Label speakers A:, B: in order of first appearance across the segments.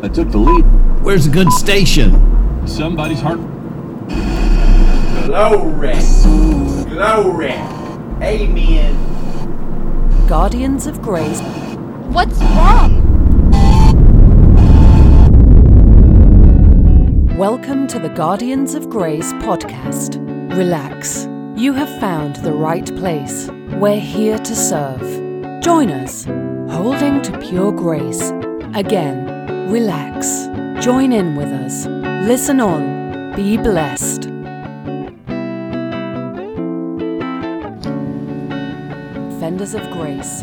A: I took the lead.
B: Where's a good station?
A: Somebody's heart.
C: Glory. Glory. Amen.
D: Guardians of Grace.
E: What's wrong?
D: Welcome to the Guardians of Grace podcast. Relax. You have found the right place. We're here to serve. Join us, holding to pure grace. Again, relax. Join in with us. Listen on. Be blessed. Fenders of Grace.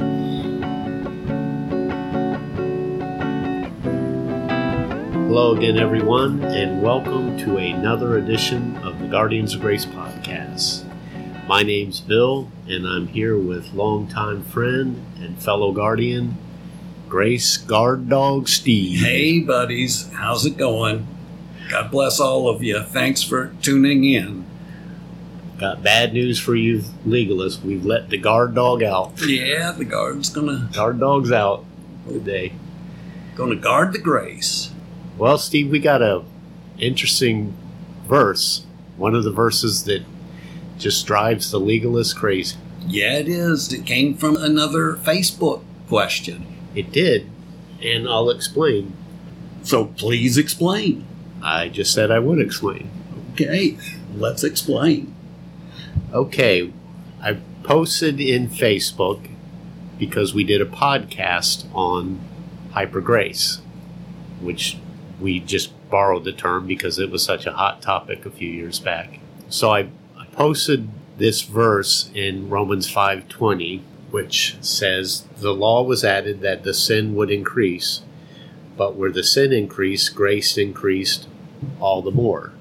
F: Hello again, everyone, and welcome to another edition of the Guardians of Grace podcast. My name's Bill, and I'm here with longtime friend and fellow guardian, Grace Guard Dog Steve.
B: Hey, buddies. How's it going? God bless all of you. Thanks for tuning in.
F: Got bad news for you, legalists. We've let the guard dog out.
B: Yeah, the guard's gonna
F: Guard dog's out today.
B: gonna guard the grace.
F: Well, Steve, we got a interesting verse. One of the verses that just drives the legalist crazy.
B: Yeah, it is. It came from another Facebook question.
F: It did, and I'll explain.
B: So please explain.
F: I just said I would explain.
B: Okay, let's explain.
F: Okay, I posted in Facebook because we did a podcast on hyper grace, which we just borrowed the term because it was such a hot topic a few years back. So I, I posted this verse in Romans 5:20 which says the law was added that the sin would increase, but where the sin increased, grace increased all the more.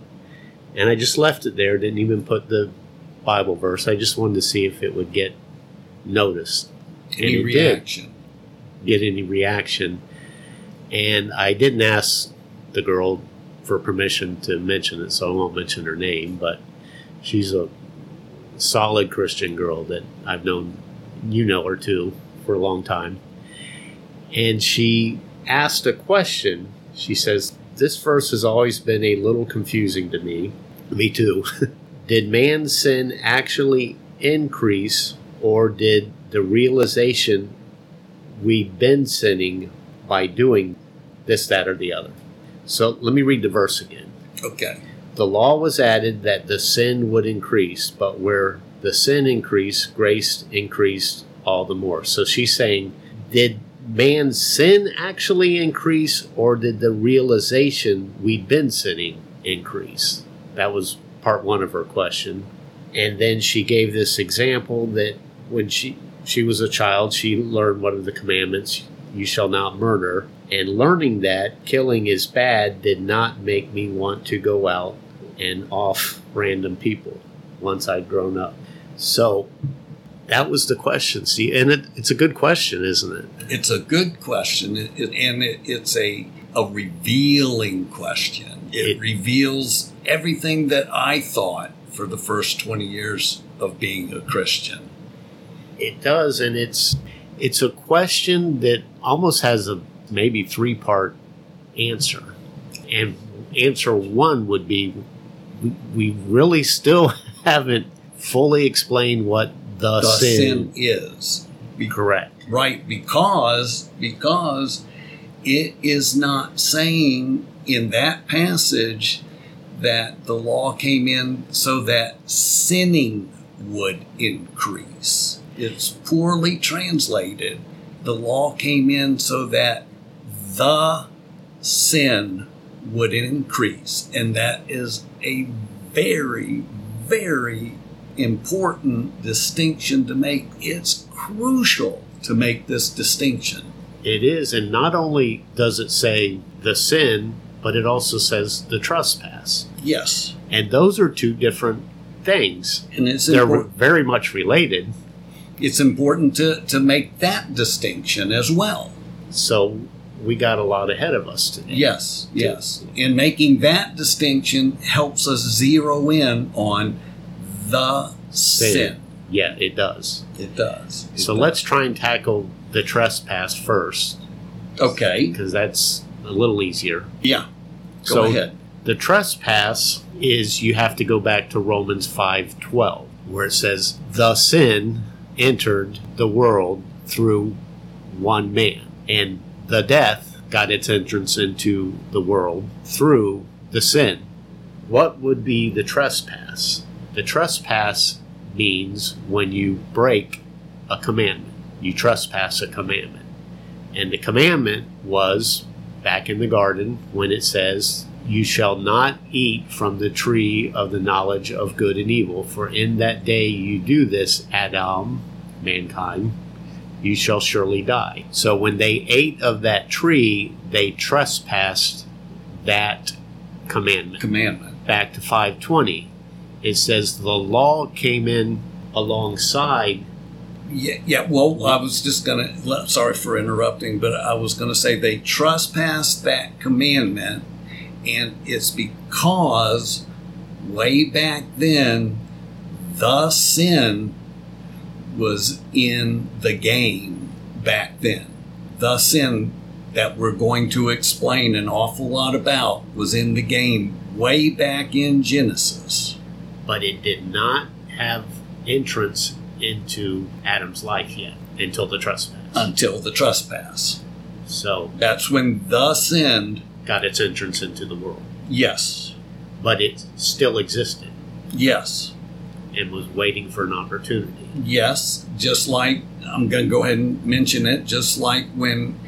F: And I just left it there, didn't even put the Bible verse. I just wanted to see if it would get noticed.
B: Any reaction?
F: Did get any reaction. And I didn't ask the girl for permission to mention it, so I won't mention her name, but she's a solid Christian girl that I've known, you know her too, for a long time. And she asked a question. She says, This verse has always been a little confusing to me. Me too. did man's sin actually increase, or did the realization we've been sinning by doing this, that, or the other? So let me read the verse again.
B: Okay.
F: The law was added that the sin would increase, but where the sin increased, grace increased all the more. So she's saying, did man's sin actually increase, or did the realization we'd been sinning increase? That was part one of her question. And then she gave this example that when she she was a child, she learned one of the commandments, you shall not murder. And learning that killing is bad did not make me want to go out and off random people once I'd grown up. So that was the question. See, and it, it's a good question, isn't it?
B: It's a good question, it, it- and it, it's a a revealing question. It,
F: It-
B: reveals everything that I thought for the first twenty years of being a Christian.
F: It does, and it's it's a question that almost has a maybe three part answer. And answer one would be we, we really still haven't fully explained what the,
B: The sin,
F: sin,
B: is Be-
F: correct.
B: right because because it is not saying in that passage that the law came in so that sinning would increase. It's poorly translated. The law came in so that the sin would increase. And that is a very, very important distinction to make. It's crucial to make this distinction.
F: It is, and not only does it say the sin, but it also says the trespass.
B: Yes.
F: And those are two different things.
B: And it's
F: They're
B: important,
F: very much related.
B: it's important to, to make that distinction as well.
F: So we got a lot ahead of us today.
B: Yes, yes. And making that distinction helps us zero in on the sin.
F: Yeah, it does.
B: It does. It
F: So
B: does.
F: let's try and tackle the trespass first,
B: Okay.
F: because that's a little easier.
B: Yeah. Go
F: so
B: ahead.
F: the trespass is you have to go back to Romans 5:12 where it says the sin entered the world through one man and the death got its entrance into the world through the sin. What would be the trespass? The trespass means when you break a commandment. You trespass a commandment. And the commandment was back in the garden when it says, You shall not eat from the tree of the knowledge of good and evil, for in that day you do this, Adam, mankind, you shall surely die. So when they ate of that tree, they trespassed that commandment
B: Commandment.
F: back to 520 it says the law came in alongside
B: Yeah, yeah. Well, I was just gonna. Sorry for interrupting, but I was gonna say they trespassed that commandment, and it's because way back then, the sin was in the game back then. The sin that we're going to explain an awful lot about was in the game way back in Genesis.
F: but it did not have entrance into adam's life yet until the trespass
B: Until the trespass.
F: so
B: That's when the sin,
F: got its entrance into the world
B: yes,
F: but it still existed
B: yes,
F: and was waiting for an opportunity
B: yes, just like, I'm going to go ahead and mention it, just like when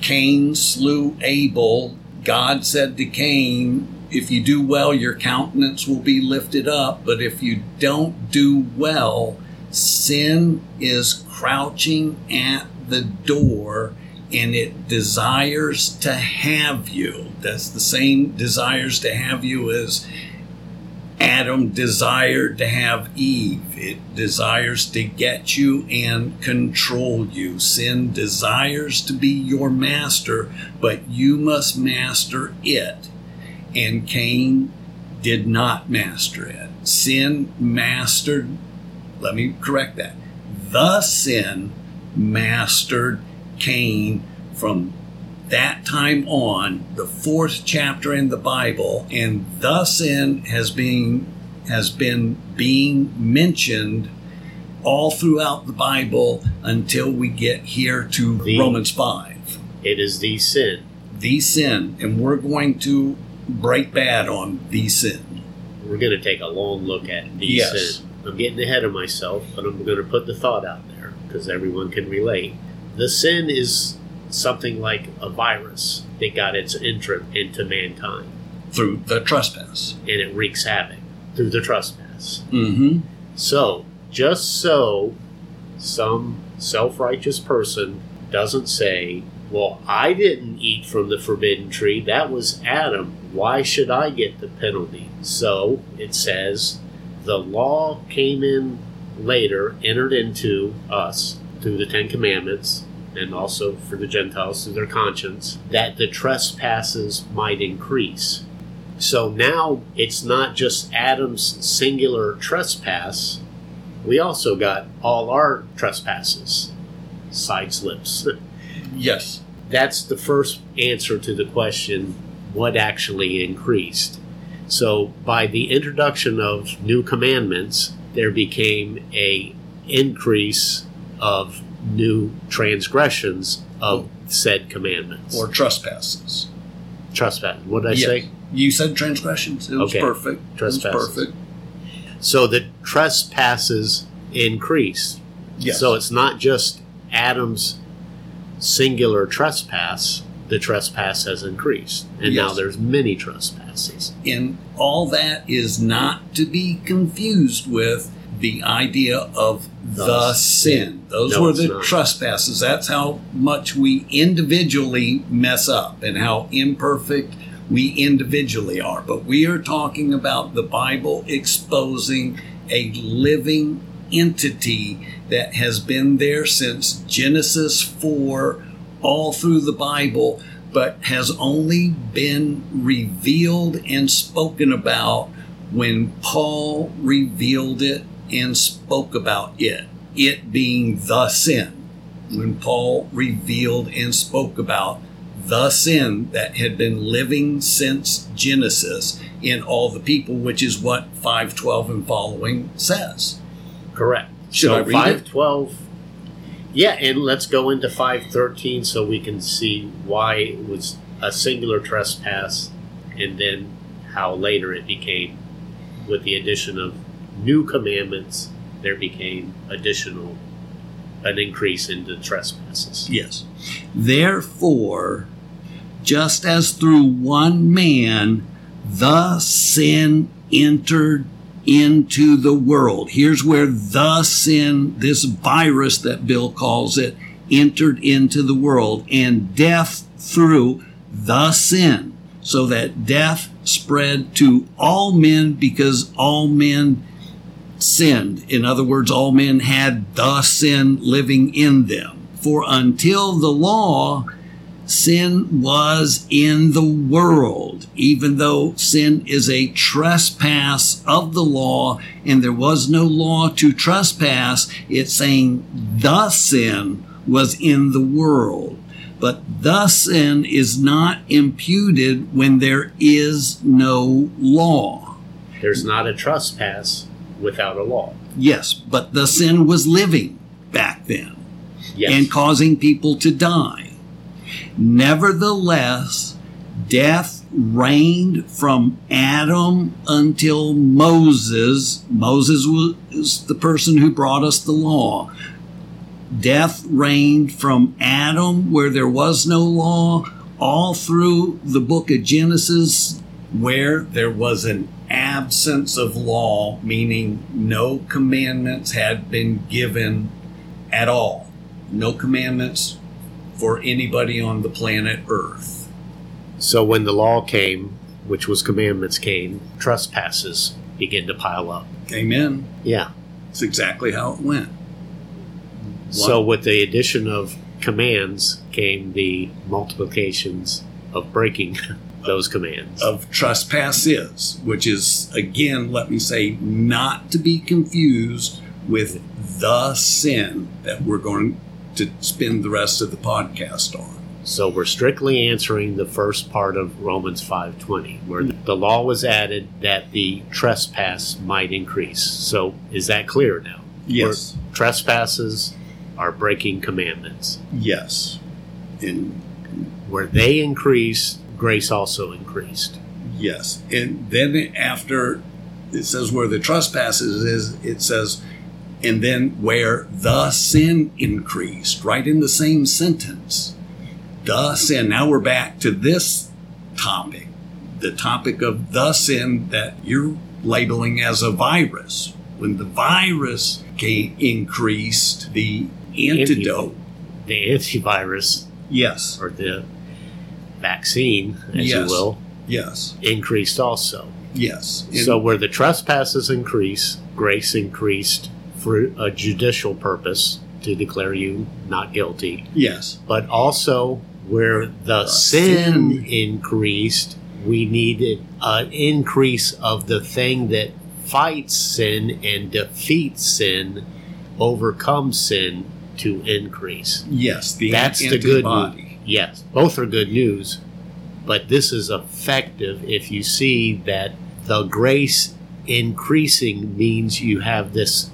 B: Cain slew Abel, God said to Cain, if you do well, your countenance will be lifted up, but if you don't do well, sin is crouching at the door and it desires to have you. That's the same desires to have you as Adam desired to have Eve. It desires to get you and control you. Sin desires to be your master, but you must master it. And Cain did not master it. Sin mastered, let me correct that. The sin mastered Cain from that time on, the fourth chapter in the Bible, and the sin has been has been being mentioned all throughout the Bible until we get here to
F: The-
B: Romans five.
F: it is the sin
B: The sin, and we're going to break bad on the sin.
F: we're going to take a long look at the
B: Yes.
F: sin i'm getting ahead of myself but i'm going to put the thought out there because everyone can relate the sin is something like a virus that got its entrance into mankind
B: through the trespass.
F: and it wreaks havoc through the trespass.
B: Mm-hmm.
F: So, just so some self righteous person doesn't say, Well, I didn't eat from the forbidden tree, that was Adam. Why should I get the penalty? So, it says, The law came in later, entered into us through the Ten Commandments. And also for the Gentiles through their conscience, that the trespasses might increase. So now it's not just Adam's singular trespass. We also got all our trespasses, side slips.
B: Yes.
F: That's the first answer to the question what actually increased. So by the introduction of new commandments, there became a increase of new transgressions of said commandments.
B: Or trespasses.
F: trespass. What did I
B: Yes.
F: say?
B: You said transgressions. It was
F: Okay.
B: perfect.
F: Trespasses.
B: was perfect.
F: So the trespasses increase.
B: Yes.
F: So it's not just Adam's singular trespass, the trespass has increased. And now there's many trespasses.
B: And all that is not to be confused with the idea of the,
F: The
B: sin. Those
F: No,
B: were the
F: not.
B: trespasses. That's how much we individually mess up and how imperfect we individually are. But we are talking about the Bible exposing a living entity that has been there since Genesis 4 all through the Bible, but has only been revealed and spoken about when Paul revealed it and spoke about it, it being the sin. When Paul revealed and spoke about the sin that had been living since Genesis in all the people, which is what 512 and following says.
F: Correct.
B: Should
F: so
B: I read it?
F: 512. Yeah, and let's go into 513 so we can see why it was a singular trespass and then how later it became, with the addition of new commandments, there became additional, an increase in the trespasses.
B: Yes. Therefore, just as through one man the sin entered into the world. Here's where the sin, this virus that Bill calls it, entered into the world, and death through the sin, so that death spread to all men because all men sinned. In other words, all men had the sin living in them. For until the law, sin was in the world, even though sin is a trespass of the law and there was no law to trespass, it's saying the sin was in the world. But the sin is not imputed when there is no law.
F: There's not a trespass without a law.
B: Yes, but the sin was living back then
F: Yes.
B: and causing people to die. Nevertheless, death reigned from Adam until Moses. Moses was the person who brought us the law. Death reigned from Adam, where there was no law, all through the book of Genesis, where there was an absence of law, meaning no commandments had been given at all. No commandments for anybody on the planet Earth.
F: So when the law came, which was commandments came, trespasses began to pile up.
B: Amen.
F: Yeah.
B: It's exactly how it went.
F: So with the addition of commands came the multiplications of breaking those commands.
B: Of trespasses, which is, again, let me say, not to be confused with the sin that we're going to spend the rest of the podcast on.
F: So we're strictly answering the first part of Romans 5:20 where the law was added that the trespass might increase. So is that clear now?
B: Yes.
F: Where trespasses are breaking commandments.
B: Yes. And
F: Where they increased, grace also increased.
B: Yes. And then after it says where the trespasses is, it says, and then where the sin increased, right in the same sentence. The sin. Now we're back to this topic, the topic of the sin that you're labeling as a virus. When the virus came, increased, the antidote.
F: The antivirus
B: Yes.
F: or the vaccine, as
B: Yes.
F: you will,
B: Yes.
F: increased also.
B: Yes. And-
F: So where the trespasses increase, grace increased for a judicial purpose to declare you not guilty.
B: yes.
F: But also where the sin
B: sin.
F: increased, we needed an increase of the thing that fights sin and defeats sin, overcomes sin to increase.
B: Yes. The
F: That's the good
B: antibody.
F: news. Yes, both are good news, but this is effective if you see that the grace increasing means you have this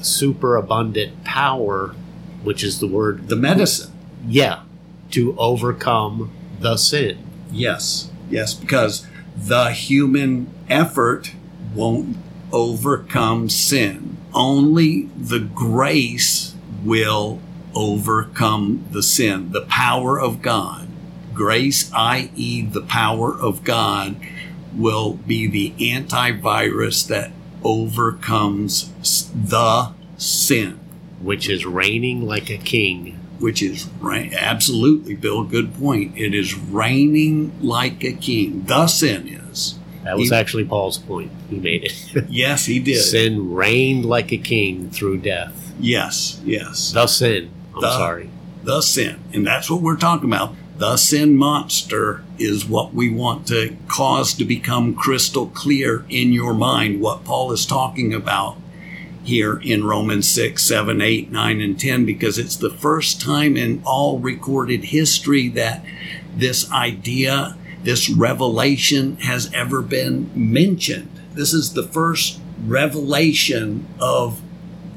F: superabundant power, which is the word,
B: The medicine.
F: yeah, to overcome the sin.
B: Yes, yes, because the human effort won't overcome sin. Only the grace will overcome the sin, the power of God. Grace, i.e., the power of God, will be the antivirus that overcomes the sin
F: Which is reigning like a king.
B: which is. Absolutely, Bill. Good point. It is reigning like a king. The sin is.
F: That was
B: He-
F: actually Paul's point. He made it.
B: Yes, he did.
F: sin reigned like a king through death.
B: Yes, yes.
F: The sin. I'm
B: The-
F: sorry.
B: The sin, and that's what we're talking about. The sin monster is what we want to cause to become crystal clear in your mind. What Paul is talking about here in Romans 6, 7, 8, 9, and 10 because it's the first time in all recorded history that this idea, this revelation has ever been mentioned. This is the first revelation of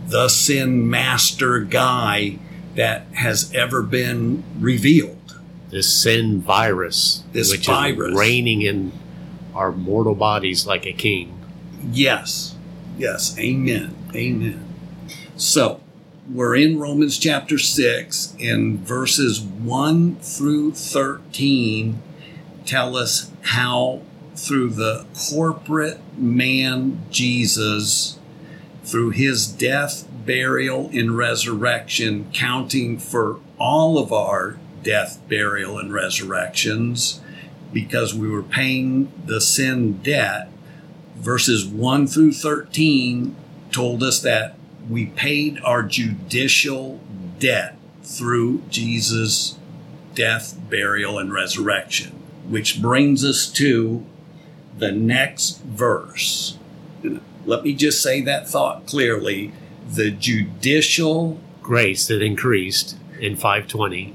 B: the sin master guy that has ever been revealed.
F: This sin virus,
B: This
F: which
B: virus.
F: is reigning in our mortal bodies like a king.
B: Yes. Yes. Amen. Amen. So we're in Romans chapter 6 and verses 1 through 13 tell us how through the corporate man Jesus, through his death, burial, and resurrection, counting for all of our death, burial, and resurrections, because we were paying the sin debt, verses 1 through 13 told us that we paid our judicial debt through Jesus' death, burial, and resurrection, which brings us to the next verse. Let me just say that thought clearly. The judicial
F: Grace that increased in 520,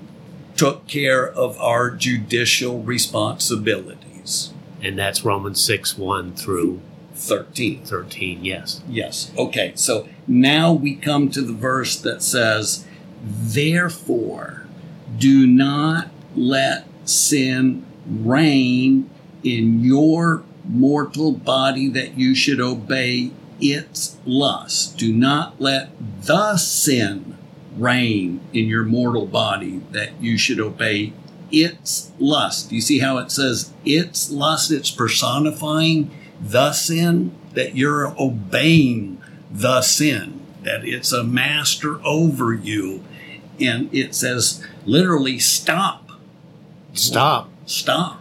B: took care of our judicial responsibilities.
F: and that's Romans 6 1 through
B: 13.
F: 13. Yes.
B: Yes. Okay. So now we come to the verse that says, Therefore, do not let sin reign in your mortal body that you should obey its lust. Do not let the sin reign in your mortal body that you should obey its lust. You see how it says its lust? It's personifying the sin, that you're obeying the sin, that it's a master over you. And it says literally, stop,
F: Stop.
B: stop.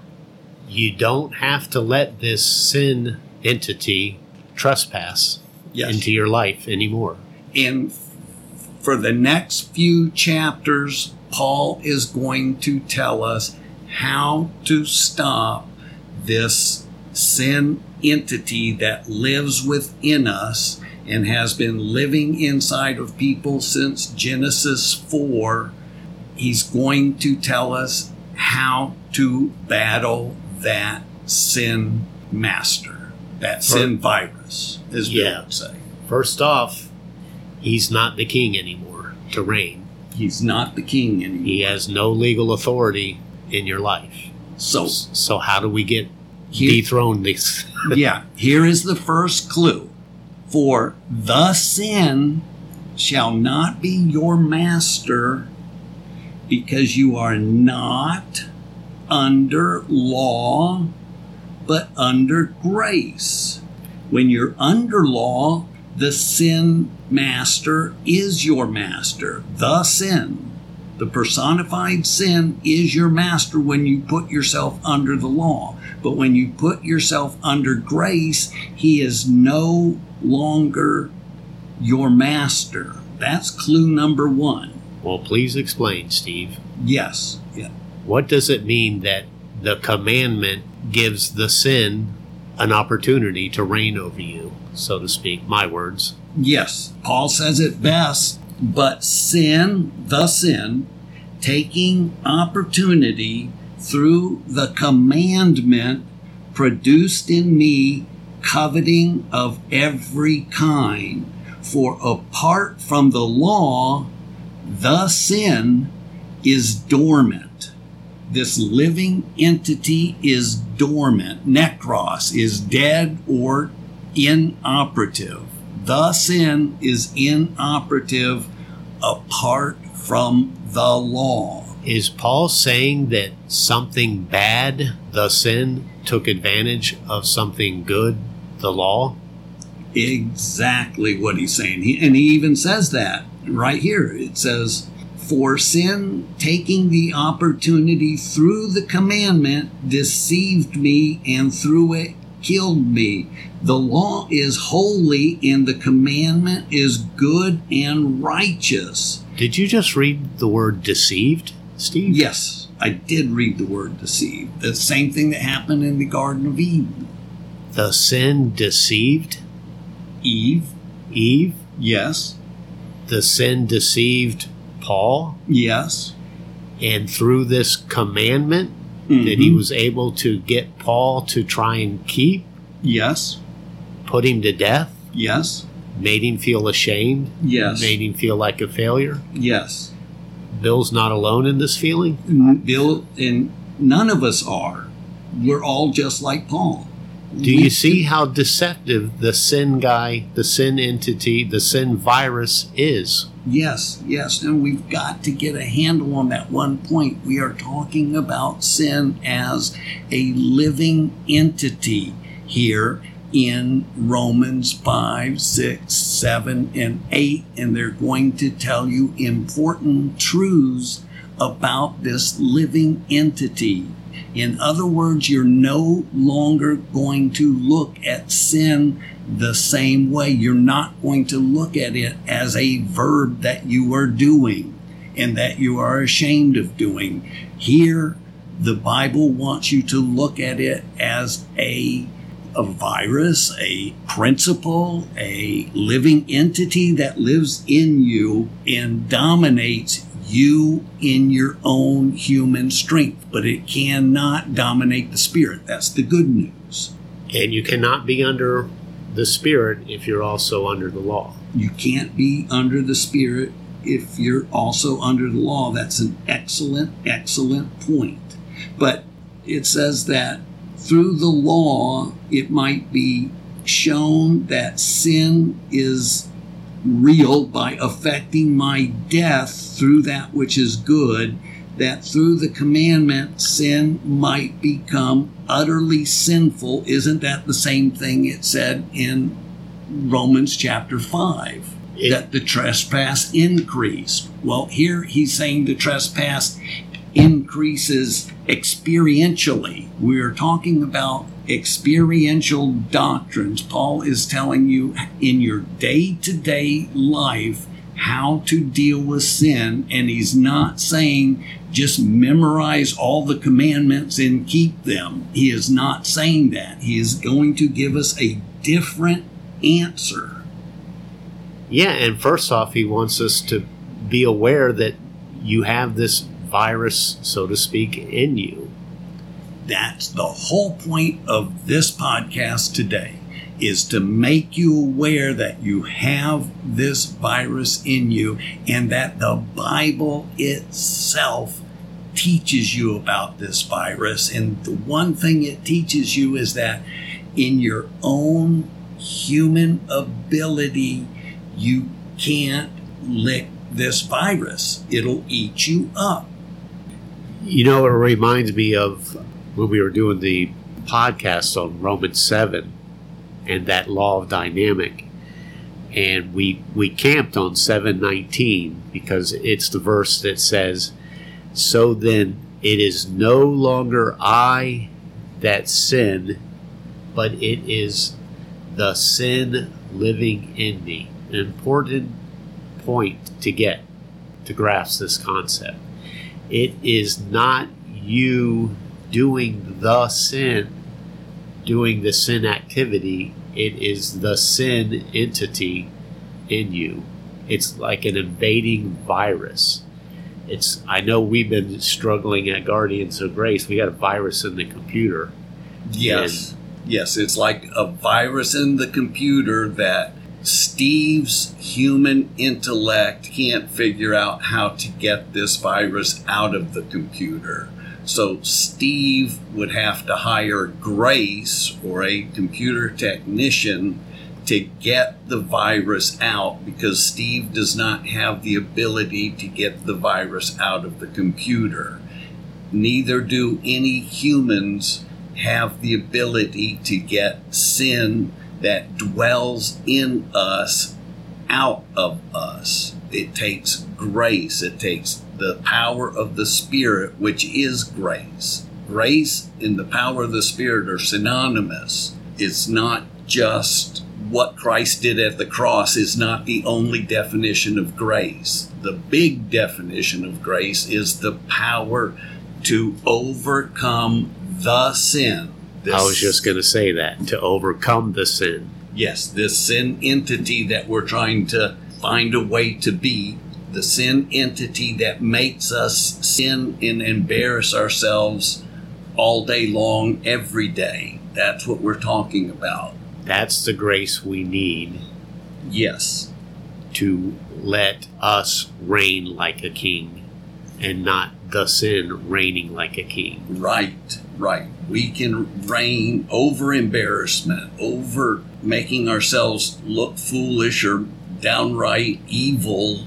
F: You don't have to let this sin entity trespass
B: Yes.
F: into your life anymore.
B: And for the next few chapters, Paul is going to tell us how to stop this sin entity that lives within us and has been living inside of people since Genesis 4. He's going to tell us how to battle that sin master, that sin virus, Bill
F: Yeah.
B: would say.
F: First off, he's not the king anymore to reign.
B: He's not the king anymore.
F: He has no legal authority in your life.
B: So,
F: So how do we get
B: He-
F: dethrone this?
B: yeah, here is the first clue. For the sin shall not be your master because you are not under law, but under grace. When you're under law, the sin master is your master. The sin, the personified sin, is your master when you put yourself under the law. But when you put yourself under grace, he is no longer your master. That's clue number one.
F: well, please explain, Steve.
B: Yes. Yeah.
F: What does it mean that the commandment gives the sin an opportunity to reign over you, so to speak? My words.
B: Yes. Paul says it best. But sin, the sin, taking opportunity through the commandment produced in me coveting of every kind. For apart from the law, the sin is dormant. This living entity is dormant. Necros is dead or inoperative. The sin is inoperative apart from the law.
F: Is Paul saying that something bad, the sin, took advantage of something good, the law?
B: Exactly what he's saying. He, and he even says that right here. It says, For sin, taking the opportunity through the commandment, deceived me, and through it killed me. The law is holy, and the commandment is good and righteous.
F: Did you just read the word deceived, Steve?
B: Yes, I did read the word deceived. The same thing that happened in the Garden of Eden.
F: The sin deceived
B: Eve,
F: Eve?
B: Yes.
F: The sin deceived Paul,
B: Yes.
F: and through this commandment that he
B: Mhm.
F: was able to get Paul to try and keep,
B: Yes.
F: put him to death,
B: Yes.
F: made him feel ashamed,
B: Yes.
F: made him feel like a failure.
B: Yes.
F: Bill's not alone in this feeling.
B: Bill and none of us are. We're all just like Paul.
F: Do you see how deceptive the sin guy, the sin entity, the sin virus is?
B: Yes, yes. And we've got to get a handle on that one point. We are talking about sin as a living entity here in Romans 5, 6, 7, and 8. And they're going to tell you important truths about this living entity. In other words, you're no longer going to look at sin the same way. You're not going to look at it as a verb that you are doing and that you are ashamed of doing. Here, the Bible wants you to look at it as a a virus, a principle, a living entity that lives in you and dominates you in your own human strength, but it cannot dominate the spirit. That's the good news.
F: And you cannot be under the Spirit if you're also under the law.
B: You can't be under the spirit if you're also under the law. That's an excellent, excellent point. But it says that through the law, it might be shown that sin is real by affecting my death through that which is good, that through the commandment, sin might become utterly sinful. Isn't that the same thing it said in Romans chapter 5?
F: It-
B: that the trespass increased. Well, here he's saying the trespass increases experientially. We're talking about experiential doctrines. Paul is telling you in your day to day life how to deal with sin, and he's not saying just memorize all the commandments and keep them. He is not saying that. He is going to give us a different answer.
F: Yeah, and first off, he wants us to be aware that you have this virus, so to speak, in you.
B: That's the whole point of this podcast today is to make you aware that you have this virus in you and that the Bible itself teaches you about this virus. And the one thing it teaches you is that in your own human ability, you can't lick this virus. It'll eat you up.
F: You know, it reminds me of when we were doing the podcast on Romans 7 and that law of dynamic. And we, we camped on 719 because it's the verse that says, So then it is no longer I that sin, but it is the sin living in me. An important point to get to grasp this concept. It is not you doing the sin, doing the sin activity. It is the sin entity in you. It's like an invading virus. It's I know we've been struggling at Guardians of Grace. We got a virus in the computer.
B: Yes. Yes, it's like a virus in the computer that Steve's human intellect can't figure out how to get this virus out of the computer. So Steve would have to hire Grace or a computer technician to get the virus out because Steve does not have the ability to get the virus out of the computer. Neither do any humans have the ability to get sin that dwells in us out of us. It takes grace, it takes the power of the Spirit, which is grace. Grace and the power of the Spirit are synonymous. It's not just what Christ did at the cross is not the only definition of grace. The big definition of grace is the power to overcome the sin.
F: I was just going to say that to overcome the sin.
B: Yes, this sin entity that we're trying to find a way to be, the sin entity that makes us sin and embarrass ourselves all day long, every day. That's what we're talking about.
F: That's the grace we need
B: Yes,
F: to let us reign like a king and not the sin reigning like a king.
B: right, right. We can reign over embarrassment, over making ourselves look foolish or downright evil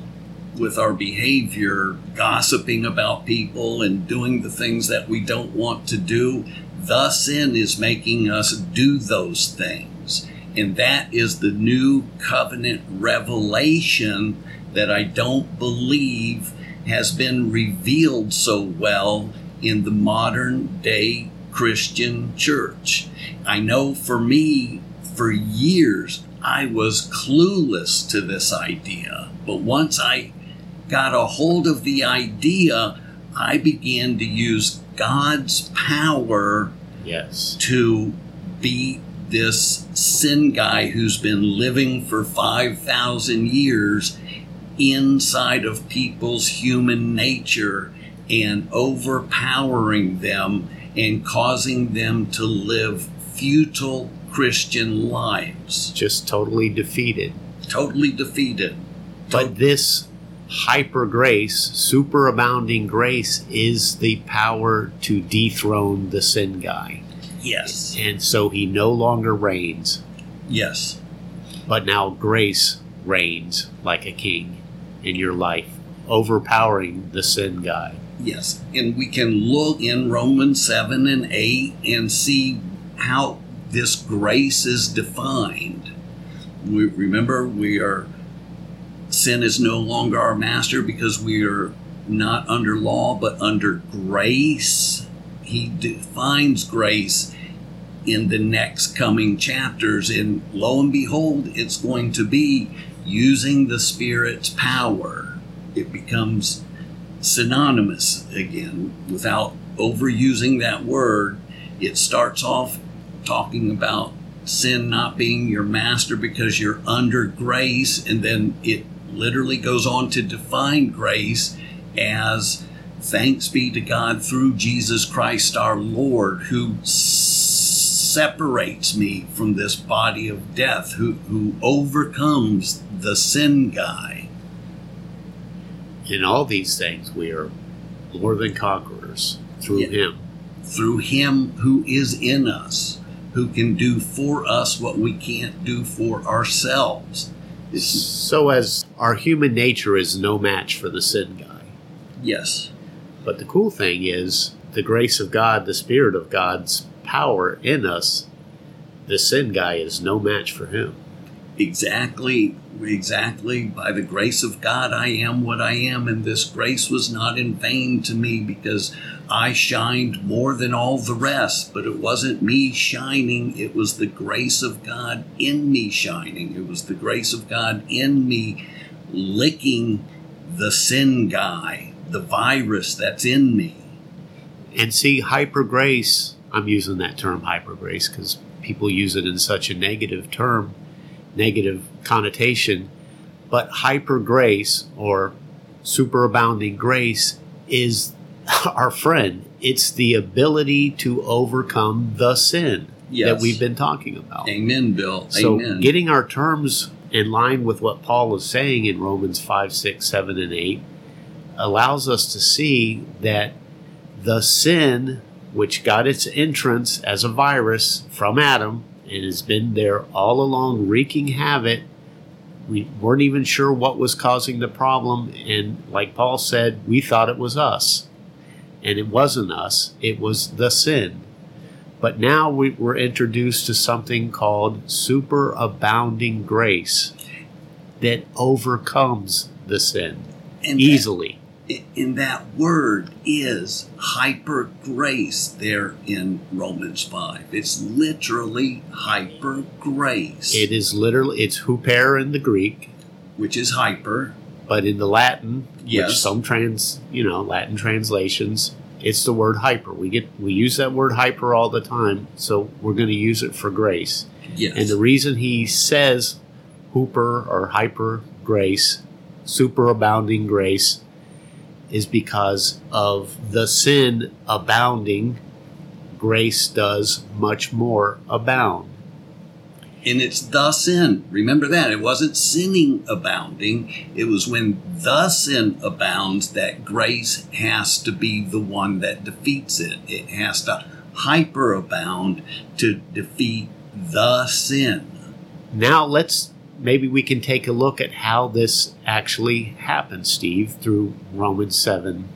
B: with our behavior, gossiping about people and doing the things that we don't want to do. The sin is making us do those things. And that is the new covenant revelation that I don't believe has been revealed so well in the modern day Christian church. I know for me, for years, I was clueless to this idea. But once I got a hold of the idea, I began to use God's power
F: Yes.
B: to be this sin guy who's been living for 5,000 years inside of people's human nature and overpowering them and causing them to live futile Christian lives.
F: Just totally defeated.
B: Totally defeated.
F: But this hyper grace, superabounding grace, is the power to dethrone the sin guy.
B: Yes.
F: And so he no longer reigns,
B: Yes.
F: but now grace reigns like a king in your life, overpowering the sin guy.
B: Yes, and we can look in Romans 7 and 8 and see how this grace is defined. We, remember, we are, sin is no longer our master because we are not under law but under grace. He defines grace in the next coming chapters, and lo and behold, it's going to be using the Spirit's power. It becomes synonymous again without overusing that word. It starts off talking about sin not being your master because you're under grace, and then it literally goes on to define grace as thanks be to God through Jesus Christ our Lord, who separates me from this body of death, who, who overcomes the sin guy.
F: In all these things, we are more than conquerors through
B: Yeah.
F: him.
B: through him who is in us, who can do for us what we can't do for ourselves. It's,
F: So, as our human nature is no match for the sin guy.
B: yes,
F: But the cool thing is the grace of God, the Spirit of God's power in us, the sin guy is no match for him.
B: Exactly, exactly. By the grace of God, I am what I am, and this grace was not in vain to me because I shined more than all the rest. But it wasn't me shining, it was the grace of God in me shining. It was the grace of God in me licking the sin guy, the virus that's in me.
F: And see, hyper grace, I'm using that term hyper grace because people use it in such a negative term, negative connotation. But hyper grace or superabounding grace is our friend. It's the ability to overcome the sin that we've been talking about.
B: Amen, Bill.
F: So
B: Amen.
F: getting our terms in line with what Paul is saying in Romans 5, 6, 7, and 8 allows us to see that the sin which got its entrance as a virus from Adam and has been there all along wreaking havoc. We weren't even sure what was causing the problem. And like Paul said, we thought it was us. And it wasn't us, it was the sin. But now we, we're introduced to something called superabounding grace that overcomes the sin
B: and
F: easily.
B: And that word is hyper grace there in Romans 5. It's literally hyper grace,
F: It is literally, it's huper in the Greek,
B: which is hyper.
F: but in the Latin, which
B: Yes.
F: some trans, you know, Latin translations, it's the word hyper. We get we use that word hyper all the time, so we're going to use it for grace.
B: Yes.
F: And the reason he says huper or hyper grace, superabounding grace, is because of the sin abounding, grace does much more abound.
B: and it's the sin. Remember that. It wasn't sinning abounding. It was when the sin abounds that grace has to be the one that defeats it. It has to hyperabound to defeat the sin.
F: Now let's maybe we can take a look at how this actually happened, Steve, through Romans seven,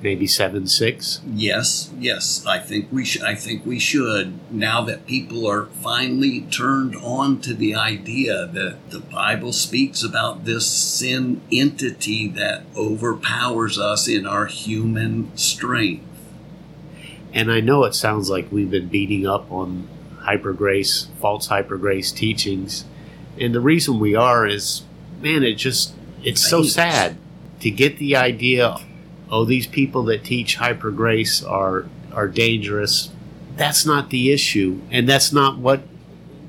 F: maybe seven six.
B: Yes, yes, I think we should. I think we should. Now that people are finally turned on to the idea that the Bible speaks about this sin entity that overpowers us in our human strength.
F: And I know it sounds like we've been beating up on hyper grace, false hyper grace teachings. And the reason we are is, man, it just, it's so sad to get the idea, oh, these people that teach hyper grace are, are dangerous. That's not the issue. And that's not what,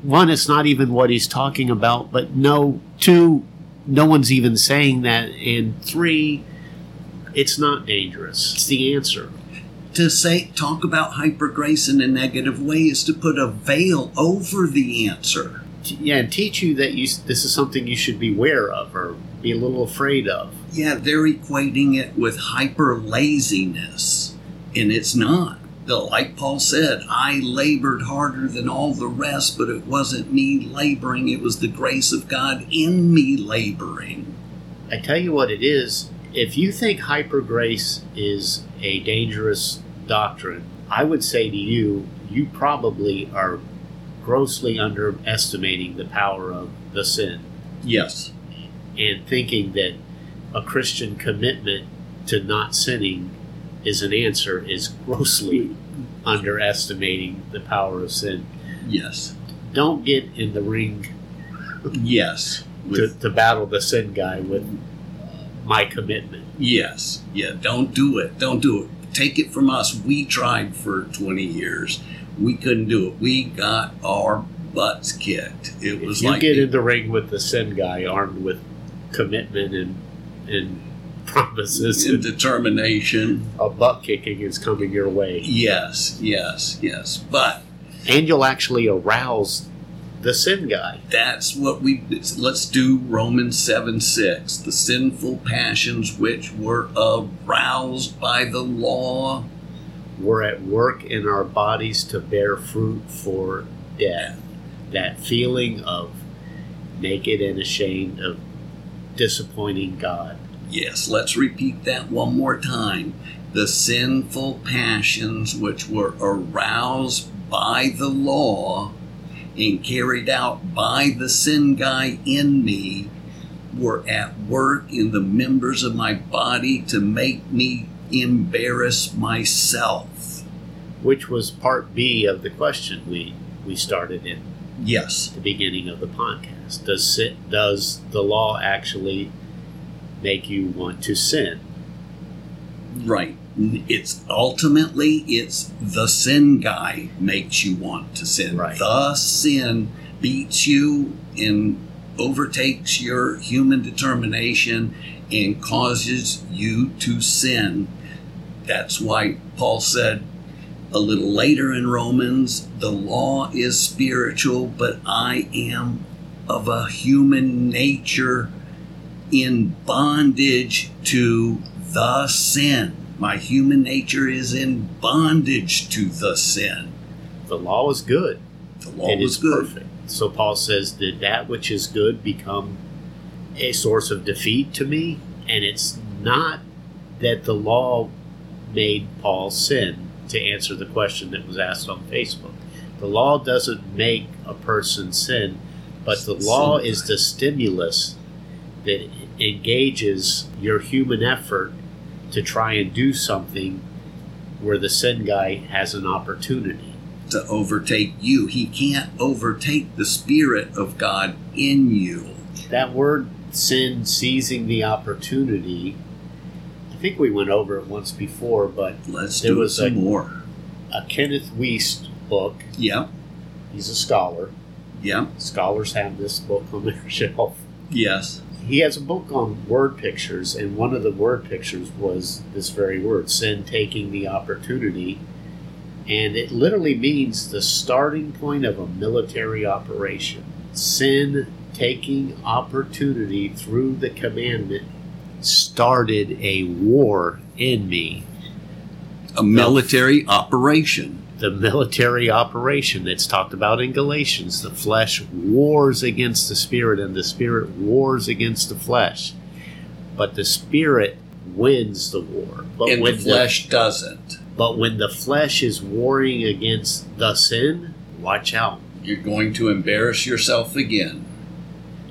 F: one, it's not even what he's talking about. But no, two, no one's even saying that. And three, it's not dangerous. It's the answer.
B: To say talk about hyper grace in a negative way is to put a veil over the answer.
F: Yeah, and teach you that you this is something you should be aware of or be a little afraid of.
B: Yeah, they're equating it with hyper laziness, and it's not. Like Paul said, I labored harder than all the rest, but it wasn't me laboring, it was the grace of God in me laboring.
F: I tell you what it is. If you think hyper grace is a dangerous doctrine, I would say to you, you probably are grossly underestimating the power of the sin
B: Yes.
F: and thinking that a Christian commitment to not sinning is an answer is grossly underestimating the power of sin.
B: Yes.
F: Don't get in the ring
B: Yes.
F: to, to battle the sin guy with my commitment.
B: yes. Yeah, don't do it. Don't do it. Take it from us. We tried for 20 years. We couldn't do it. We got our butts kicked. It was
F: If you
B: like
F: get in the ring with the sin guy armed with commitment and and promises,
B: and determination.
F: a butt kicking is coming your way,
B: Yes, yes, yes. But
F: and you'll actually arouse the sin guy.
B: that's what we let's do Romans 7 6. The sinful passions which were aroused by the law.
F: We're at work in our bodies to bear fruit for death. That feeling of naked and ashamed of disappointing God.
B: Yes, let's repeat that one more time. The sinful passions which were aroused by the law and carried out by the sin guy in me were at work in the members of my body to make me embarrass myself.
F: Which was part B of the question we, we started in.
B: Yes,
F: the beginning of the podcast. Does sin, does the law actually make you want to sin?
B: right. It's ultimately it's the sin guy makes you want to sin.
F: Right.
B: The sin beats you and overtakes your human determination and causes you to sin. That's why Paul said a little later in Romans, the law is spiritual, but I am of a human nature in bondage to the sin. My human nature is in bondage to the sin.
F: The law is good.
B: The law
F: it
B: was
F: is
B: good.
F: perfect. So Paul says, Did that which is good become a source of defeat to me? And it's not that the law made Paul sin, to answer the question that was asked on Facebook. The law doesn't make a person sin, but the law is the stimulus that engages your human effort to try and do something where the sin guy has an opportunity.
B: to overtake you. He can't overtake the Spirit of God in you.
F: that word sin seizing the opportunity i think we went over it once before but
B: Let's
F: There
B: do it
F: was
B: some
F: a-
B: more.
F: a kenneth Wuest book
B: Yeah.
F: he's a scholar
B: Yeah.
F: Scholars have this book on their shelf.
B: Yes.
F: He has a book on word pictures, and one of the word pictures was this very word sin taking the opportunity. And it literally means the starting point of a military operation. Sin taking opportunity through the commandment started a war in me.
B: A military operation.
F: The military operation that's talked about in Galatians. The flesh wars against the spirit, and the spirit wars against the flesh. But the spirit wins the war. But
B: and
F: when
B: the flesh doesn't.
F: but when the flesh is warring against the sin, watch out.
B: You're going to embarrass yourself again.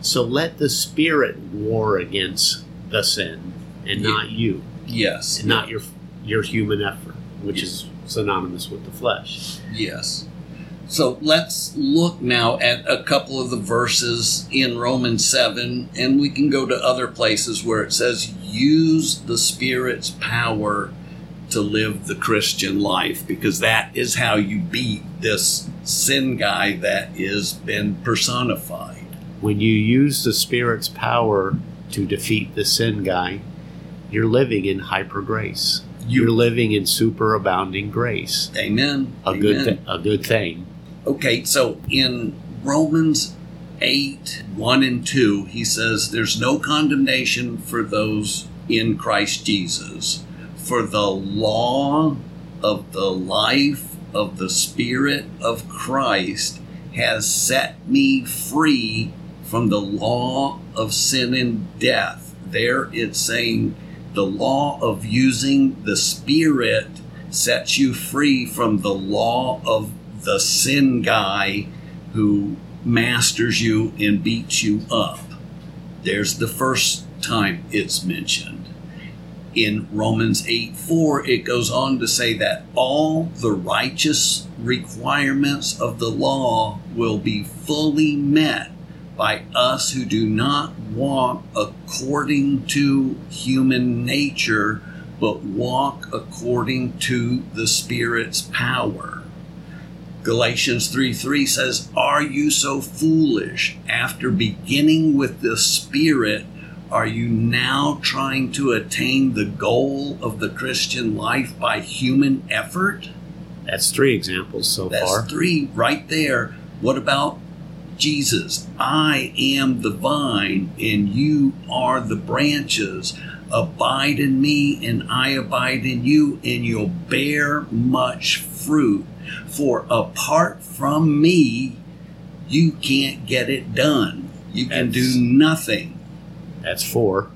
F: So let the spirit war against the sin, and
B: Yeah.
F: not you,
B: Yes.
F: and not your your human effort, which is synonymous with the flesh.
B: Yes. So let's look now at a couple of the verses in Romans 7, and we can go to other places where it says, use the Spirit's power to live the Christian life, because that is how you beat this sin guy that is been personified.
F: When you use the spirit's power to defeat the sin guy, you're living in hyper grace. You're living in superabounding grace.
B: Amen.
F: A good th- a good thing.
B: Okay, so in Romans 8 1 and 2, he says, There's no condemnation for those in Christ Jesus. For the law of the life of the Spirit of Christ has set me free from the law of sin and death. There it's saying the law of using the Spirit sets you free from the law of the sin guy who masters you and beats you up. There's the first time it's mentioned. In Romans 8 4, it goes on to say that all the righteous requirements of the law will be fully met by us who do not walk according to human nature, but walk according to the Spirit's power. Galatians 3 3 says, Are you so foolish? After beginning with the Spirit, are you now trying to attain the goal of the Christian life by human effort?
F: That's three examples so
B: That's
F: far.
B: three right there. What about Jesus? I am the vine, and you are the branches. Abide in me, and I abide in you, and you'll bear much fruit. For apart from me, you can't get it done. You can
F: That's-
B: do nothing.
F: That's four.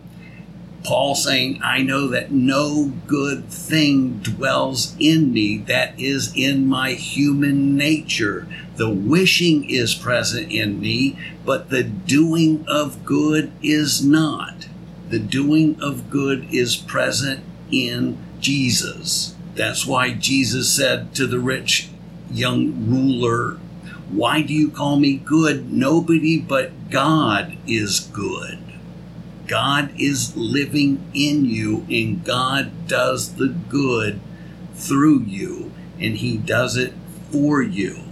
B: Paul saying, I know that no good thing dwells in me that is in my human nature. The wishing is present in me, but the doing of good is not. The doing of good is present in Jesus. That's why Jesus said to the rich young ruler, Why do you call me good? Nobody but God is good. God is living in you, and God does the good through you, and He does it for you.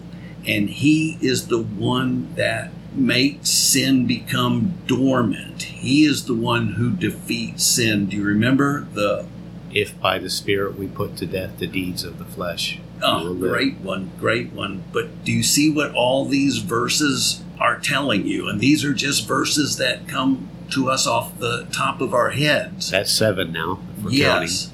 B: And He is the one that makes sin become dormant. He is the one who defeats sin. Do you remember the
F: If by the Spirit we put to death the deeds of the flesh.
B: Oh,
F: live.
B: great one, great one. But do you see what all these verses are telling you? And these are just verses that come to us off the top of our heads.
F: That's seven now.
B: Yes.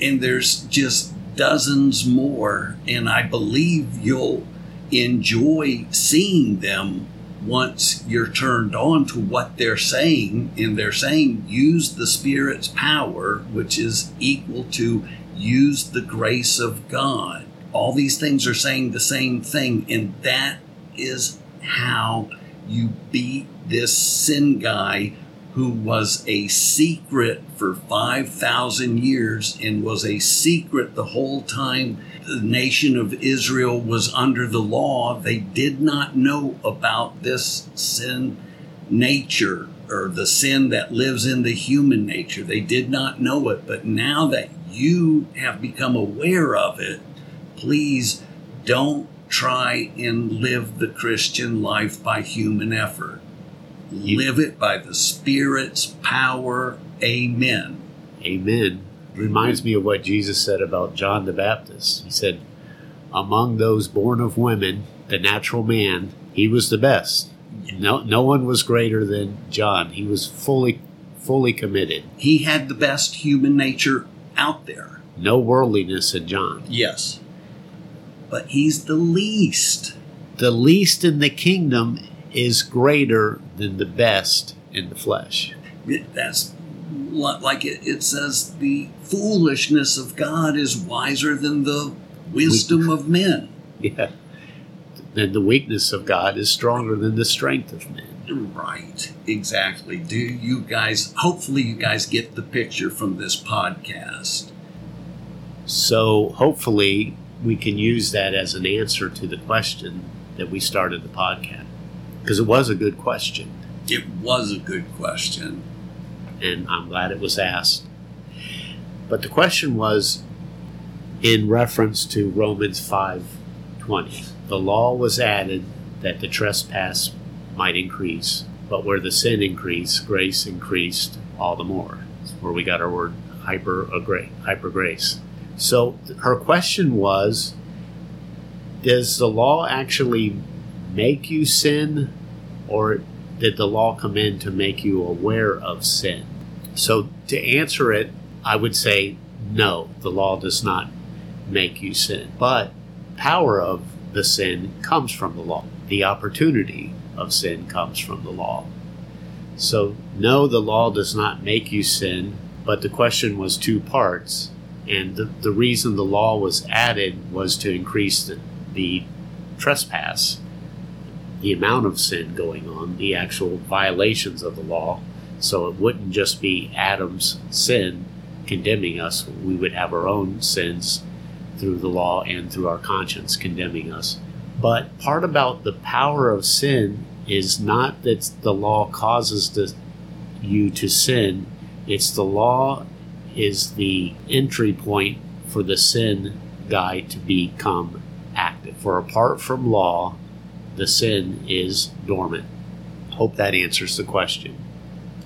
B: And there's just dozens more. And I believe you'll enjoy seeing them once you're turned on to what they're saying. And they're saying use the Spirit's power, which is equal to use the grace of God. All these things are saying the same thing. And that is how you beat this sin guy who was a secret for 5,000 years and was a secret the whole time the nation of Israel was under the law. They did not know about this sin nature or the sin that lives in the human nature. They did not know it. But now that you have become aware of it, please don't try and live the Christian life by human effort. Live it by the Spirit's power. Amen.
F: Amen. Reminds me of what Jesus said about John the Baptist. He said, Among those born of women, the natural man, he was the best. No, no one was greater than John. He was fully, fully committed.
B: He had the best human nature out there.
F: No worldliness in John.
B: Yes. But he's the least.
F: The least in the kingdom is greater than the best in the flesh.
B: It- That's like it, it says the foolishness of God is wiser than the wisdom of men.
F: Yeah. Then the weakness of God is stronger than the strength of men.
B: Right, exactly. Do you guys, hopefully, you guys get the picture from this podcast.
F: So hopefully we can use that as an answer to the question that we started the podcast. Because it was a good question,
B: It was a good question.
F: and I'm glad it was asked. But the question was in reference to Romans 5:20. The law was added that the trespass might increase, but where the sin increased, grace increased all the more. That's where we got our word hyper hyper grace. So her question was does the law actually make you sin or did the law come in to make you aware of sin? So to answer it, I would say no, the law does not make you sin. But power of the sin comes from the law. The opportunity of sin comes from the law. So no, the law does not make you sin, but the question was two parts. And the, the reason the law was added was to increase the, the trespass, the amount of sin going on, the actual violations of the law. So it wouldn't just be Adam's sin condemning us, we would have our own sins through the law and through our conscience condemning us. But part about the power of sin is not that the law causes the, you to sin, it's the law is the entry point for the sin guy to become active. For apart from law, the sin is dormant. Hope that answers the question.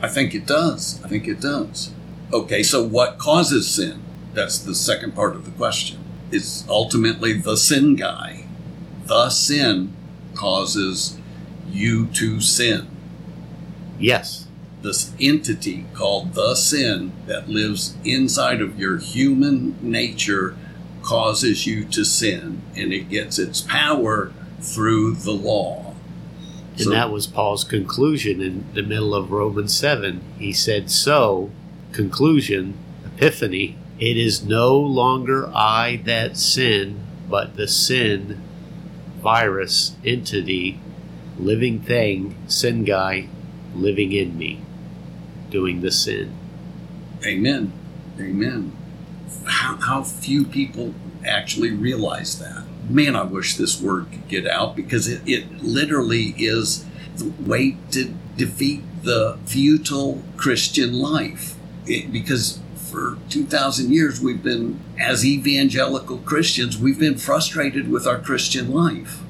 B: I think it does. I think it does. Okay, so what causes sin? That's the second part of the question. It's ultimately the sin guy. The sin causes you to sin.
F: Yes,
B: This entity called the sin that lives inside of your human nature causes you to sin, and it gets its power through the law.
F: And
B: So-
F: that was Paul's conclusion in the middle of Romans 7. He said, So, conclusion, epiphany, it is no longer I that sin, but the sin, virus, entity, living thing, sin guy, living in me, doing the sin.
B: Amen. Amen. How, how few people actually realize that. Man, I wish this word could get out because it, it literally is the way to defeat the futile Christian life. It, because for 2,000 years, we've been, as evangelical Christians, we've been frustrated with our Christian life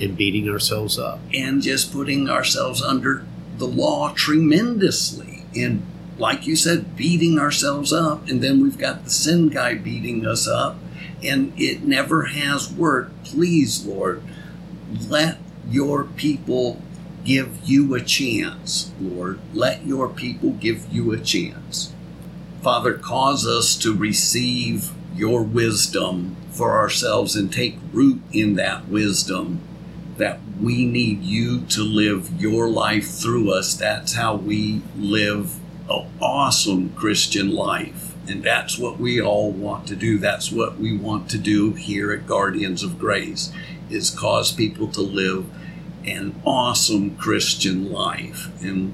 F: And beating ourselves up.
B: and just putting ourselves under the law tremendously. And like you said, beating ourselves up. And then we've got the sin guy beating us up. And it never has worked. Please, Lord, let your people give you a chance, Lord. Let your people give you a chance. Father, cause us to receive your wisdom for ourselves and take root in that wisdom that we need you to live your life through us. That's how we live an awesome Christian life. And that's what we all want to do. That's what we want to do here at Guardians of Grace is cause people to live an awesome Christian life. And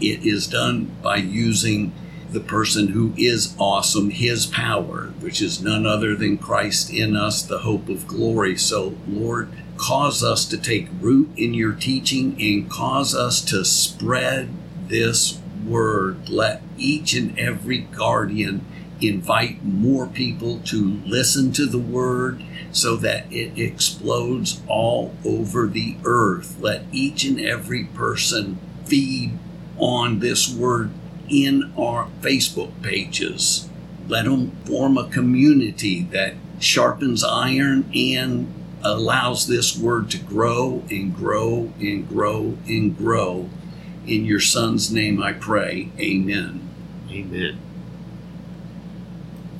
B: it is done by using the person who is awesome, his power, which is none other than Christ in us, the hope of glory. So, Lord, cause us to take root in your teaching and cause us to spread this word. Let each and every guardian invite more people to listen to the word so that it explodes all over the earth. Let each and every person feed on this word in our Facebook pages. Let them form a community that sharpens iron and allows this word to grow and grow and grow and grow. In your son's name I pray. Amen.
F: Amen.